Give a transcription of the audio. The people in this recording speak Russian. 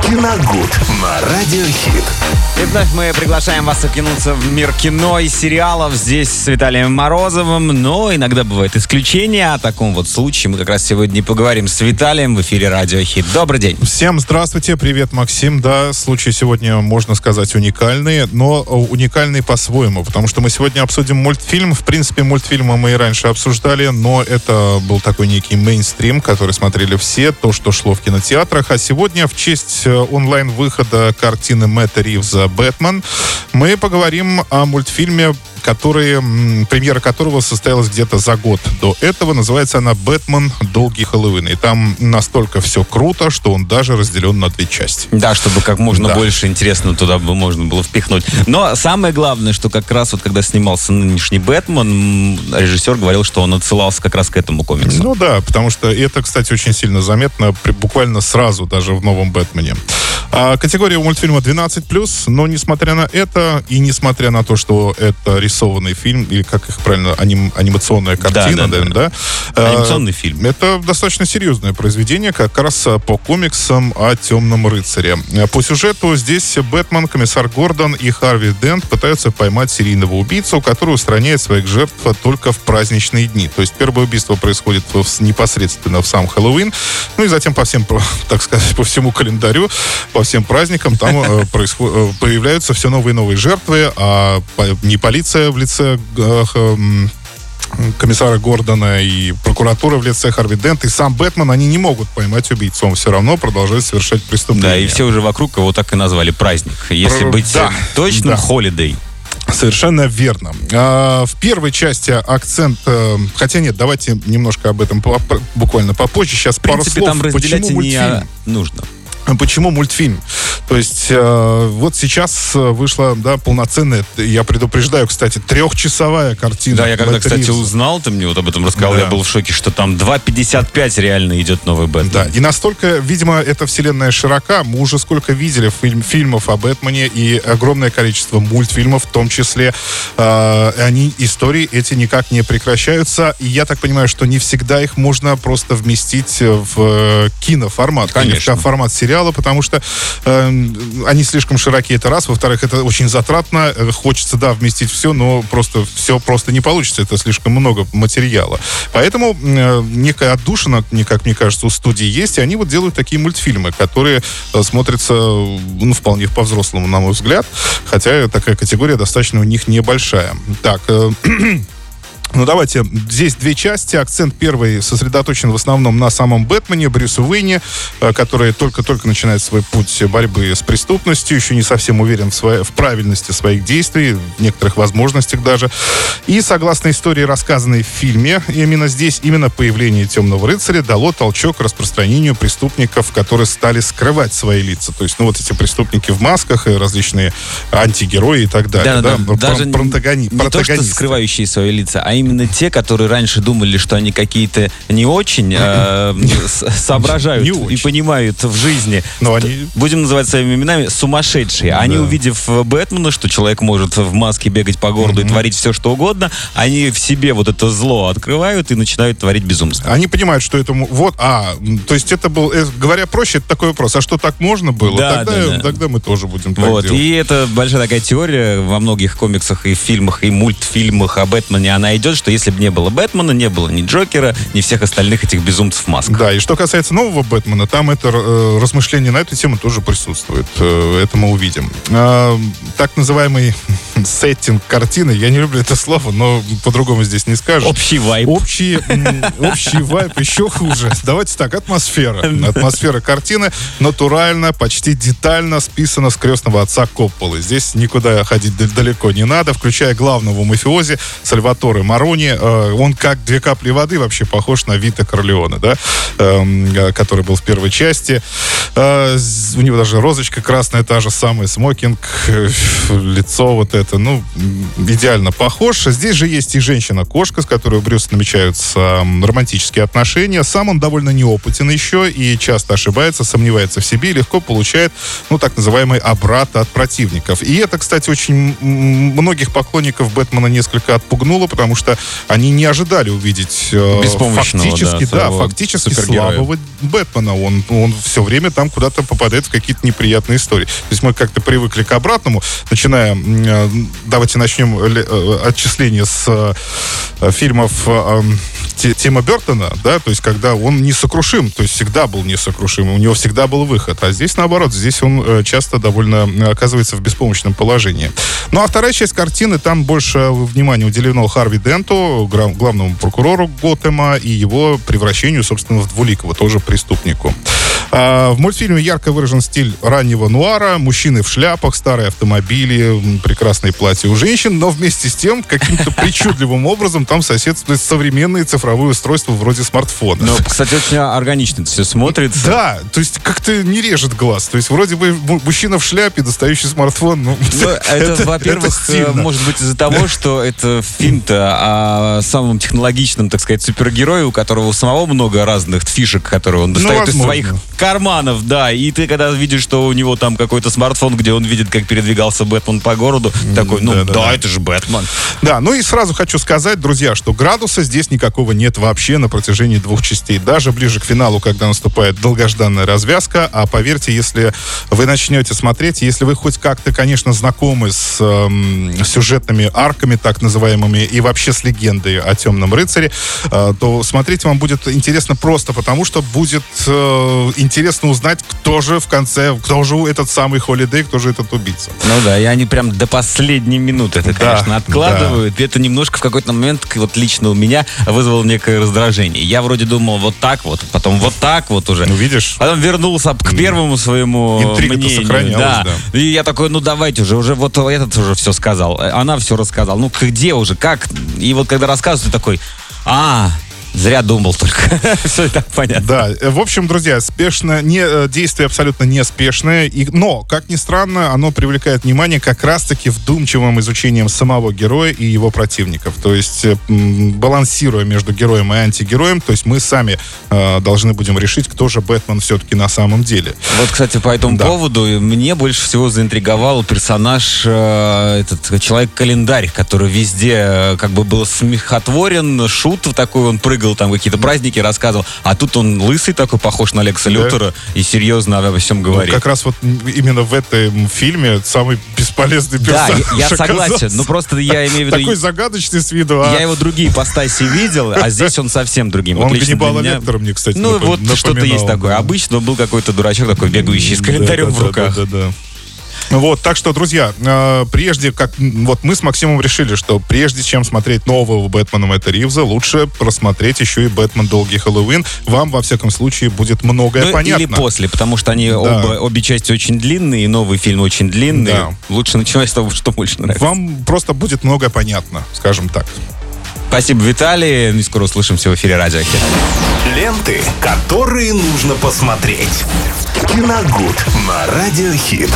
Киногуд на Радиохит. И вновь мы приглашаем вас окинуться в мир кино и сериалов здесь с Виталием Морозовым. Но иногда бывают исключения. О таком вот случае мы как раз сегодня и поговорим с Виталием в эфире Радиохит. Добрый день. Всем здравствуйте, привет, Максим. Да, случай сегодня, можно сказать, уникальный, но уникальный по-своему, потому что мы сегодня обсудим мультфильм. В принципе, мультфильмы мы и раньше обсуждали, но это был такой некий мейнстрим, который смотрели все, то, что шло в кинотеатрах. А сегодня в честь честь э, онлайн-выхода картины Мэтта Ривза «Бэтмен» мы поговорим о мультфильме который, премьера которого состоялась где-то за год до этого. Называется она «Бэтмен. Долгий Хэллоуин». И там настолько все круто, что он даже разделен на две части. Да, чтобы как можно да. больше интересно туда бы можно было впихнуть. Но самое главное, что как раз вот когда снимался нынешний «Бэтмен», режиссер говорил, что он отсылался как раз к этому комиксу. Ну да, потому что это, кстати, очень сильно заметно буквально сразу даже в новом «Бэтмене». А, категория у мультфильма 12+, но несмотря на это и несмотря на то, что это рисованный фильм, или как их правильно, аним, анимационная картина, да, да, да. да? Анимационный фильм. Это достаточно серьезное произведение, как раз по комиксам о Темном рыцаре. По сюжету здесь Бэтмен, комиссар Гордон и Харви Дент пытаются поймать серийного убийцу, который устраняет своих жертв только в праздничные дни. То есть первое убийство происходит в, непосредственно в сам Хэллоуин, ну и затем по всем, так сказать, по всему календарю, по всем праздникам там э, происход... Э, появляются все новые и новые жертвы, а не полиция в лице э, комиссара Гордона и прокуратура в лице Харви Дент и сам Бэтмен, они не могут поймать убийцу. Он все равно продолжает совершать преступление. Да, и все уже вокруг его так и назвали праздник. Если быть да, точным, холидей. Да. Совершенно верно. А, в первой части акцент, э, хотя нет, давайте немножко об этом буквально попозже. Сейчас в принципе, пару слов. там разделять Почему не нужно. Почему мультфильм? То есть э, вот сейчас вышла, да, полноценная, я предупреждаю, кстати, трехчасовая картина. Да, я когда, Бэт кстати, узнал, ты мне вот об этом рассказал, да. я был в шоке, что там 2.55 реально идет новый Бэтмен. Да, и настолько, видимо, эта вселенная широка, мы уже сколько видели фильм, фильмов о Бэтмене и огромное количество мультфильмов в том числе. Э, они, истории эти никак не прекращаются, и я так понимаю, что не всегда их можно просто вместить в киноформат. Конечно. В формат сериала сериала, потому что э, они слишком широкие, это раз. Во-вторых, это очень затратно. Э, хочется, да, вместить все, но просто все просто не получится. Это слишком много материала. Поэтому э, некая отдушина, как мне кажется, у студии есть, и они вот делают такие мультфильмы, которые э, смотрятся, ну, вполне по-взрослому, на мой взгляд. Хотя такая категория достаточно у них небольшая. Так, э, Ну, давайте. Здесь две части. Акцент первый сосредоточен в основном на самом Бэтмене, Брюсу Уэйне, э, который только-только начинает свой путь борьбы с преступностью, еще не совсем уверен в, своей, в правильности своих действий, в некоторых возможностях даже. И, согласно истории, рассказанной в фильме, именно здесь, именно появление Темного рыцаря дало толчок распространению преступников, которые стали скрывать свои лица. То есть, ну, вот эти преступники в масках, и различные антигерои и так далее. Да, да, да. Даже Протагони... не то, что скрывающие свои лица, а именно те, которые раньше думали, что они какие-то не очень э, соображают и понимают в жизни. Но они... Будем называть своими именами сумасшедшие. Они, увидев Бэтмена, что человек может в маске бегать по городу и творить все, что угодно, они в себе вот это зло открывают и начинают творить безумство. Они понимают, что этому... Вот, а, то есть это был... Э, говоря проще, это такой вопрос. А что так можно было? Да, тогда, да, да. тогда мы тоже будем так вот, делать. И это большая такая теория во многих комиксах и фильмах, и мультфильмах о Бэтмене. Она идет, что если бы не было Бэтмена, не было ни Джокера, ни всех остальных этих безумцев масках. Да, и что касается нового Бэтмена, там это э, размышление на эту тему тоже присутствует. Э, это мы увидим. Э, так называемый сеттинг картины, я не люблю это слово, но по-другому здесь не скажешь. Общий вайп. Общий, общий вайп еще хуже. Давайте так, атмосфера. Атмосфера картины натурально, почти детально списана с крестного отца Копполы. Здесь никуда ходить далеко не надо, включая главного мафиози Сальваторе Марони. Э, он как две капли воды вообще похож на Вита Корлеона, да, эм, э, который был в первой части. Э, у него даже розочка красная, та же самая, смокинг, лицо вот это это, ну, идеально похож. Здесь же есть и женщина-кошка, с которой у Брюса намечаются романтические отношения. Сам он довольно неопытен еще и часто ошибается, сомневается в себе и легко получает, ну, так называемый обрат от противников. И это, кстати, очень многих поклонников Бэтмена несколько отпугнуло, потому что они не ожидали увидеть э, фактически, да, да фактически слабого Бэтмена. Он, он все время там куда-то попадает в какие-то неприятные истории. То есть мы как-то привыкли к обратному, начиная, э, давайте начнем э, отчисление с э, фильмов Тима Бертона, да, то есть когда он несокрушим, то есть всегда был несокрушим, у него всегда был выход. А здесь наоборот, здесь он часто довольно оказывается в беспомощном положении. Ну а вторая часть картины, там больше внимания уделено Харви Денту, главному прокурору Готэма и его превращению, собственно, в двуликого тоже преступнику. А, в мультфильме ярко выражен стиль раннего нуара, мужчины в шляпах, старые автомобили, прекрасные платья у женщин, но вместе с тем каким-то причудливым образом там соседствуют современные цифровые устройства вроде смартфона. Ну, кстати, очень органично все смотрится. Да, то есть как-то не режет глаз. То есть вроде бы мужчина в шляпе, достающий смартфон. Ну, ну это, это во-первых, может быть из-за того, что это фильм-то о самом технологичном, так сказать, супергерое, у которого у самого много разных фишек, которые он достает ну, из своих карманов, да. И ты когда видишь, что у него там какой-то смартфон, где он видит, как передвигался Бэтмен по городу, такой, ну да, да, да, это же Бэтмен. Да, ну и сразу хочу сказать, друзья, что градуса здесь никакого нет вообще на протяжении двух частей. Даже ближе к финалу, когда наступает долгожданная развязка, а поверьте, если вы начнете смотреть, если вы хоть как-то, конечно, знакомы с э, сюжетными арками, так называемыми, и вообще с легендой о Темном рыцаре, э, то смотреть вам будет интересно просто потому, что будет э, интересно узнать, кто же в конце, кто же этот самый Холидей, кто же этот убийца. Ну да, и они прям до последней минуты это, да, конечно, откладывают. Да. И это немножко в какой-то момент, вот лично у меня, вызвало некое раздражение. Я вроде думал вот так вот, потом вот так вот уже. Ну, видишь. Потом вернулся к первому своему Интрига мнению. Да. да. И я такой, ну давайте уже, уже вот этот уже все сказал. Она все рассказала. Ну где уже, как? И вот когда рассказывают, такой, а, Зря думал только. Все так понятно. Да, в общем, друзья, спешно, не, э, действие абсолютно неспешное, и, но, как ни странно, оно привлекает внимание как раз-таки вдумчивым изучением самого героя и его противников. То есть, э, балансируя между героем и антигероем, то есть мы сами э, должны будем решить, кто же Бэтмен все-таки на самом деле. Вот, кстати, по этому да. поводу мне больше всего заинтриговал персонаж, э, этот человек-календарь, который везде э, как бы был смехотворен, шут такой, он прыгал прыгал, там какие-то праздники рассказывал, а тут он лысый такой, похож на Лекса да. Лютера, и серьезно обо всем ну, говорит. Ну, как раз вот именно в этом фильме самый бесполезный персонаж Да, я, я согласен, ну просто я имею в виду... Такой загадочный с виду, а... Я его другие постаси видел, а здесь он совсем другим. Он вот Ганнибала меня... Лектора мне, кстати, Ну вот что-то есть такое. Обычно был какой-то дурачок такой, бегающий с календарем в руках. Да, да, да. Вот, так что, друзья, э, прежде как вот мы с Максимом решили, что прежде чем смотреть нового Бэтмена Мэтта Ривза, лучше просмотреть еще и Бэтмен Долгий Хэллоуин. Вам, во всяком случае, будет многое ну, понятно. Или после, потому что они да. оба, обе части очень длинные, и новый фильм очень длинный. Да. Лучше начинать с того, что больше нравится. Вам просто будет многое понятно, скажем так. Спасибо, Виталий. И скоро услышимся в эфире Радио Хит. Ленты, которые нужно посмотреть. Киногуд на Радио Хит.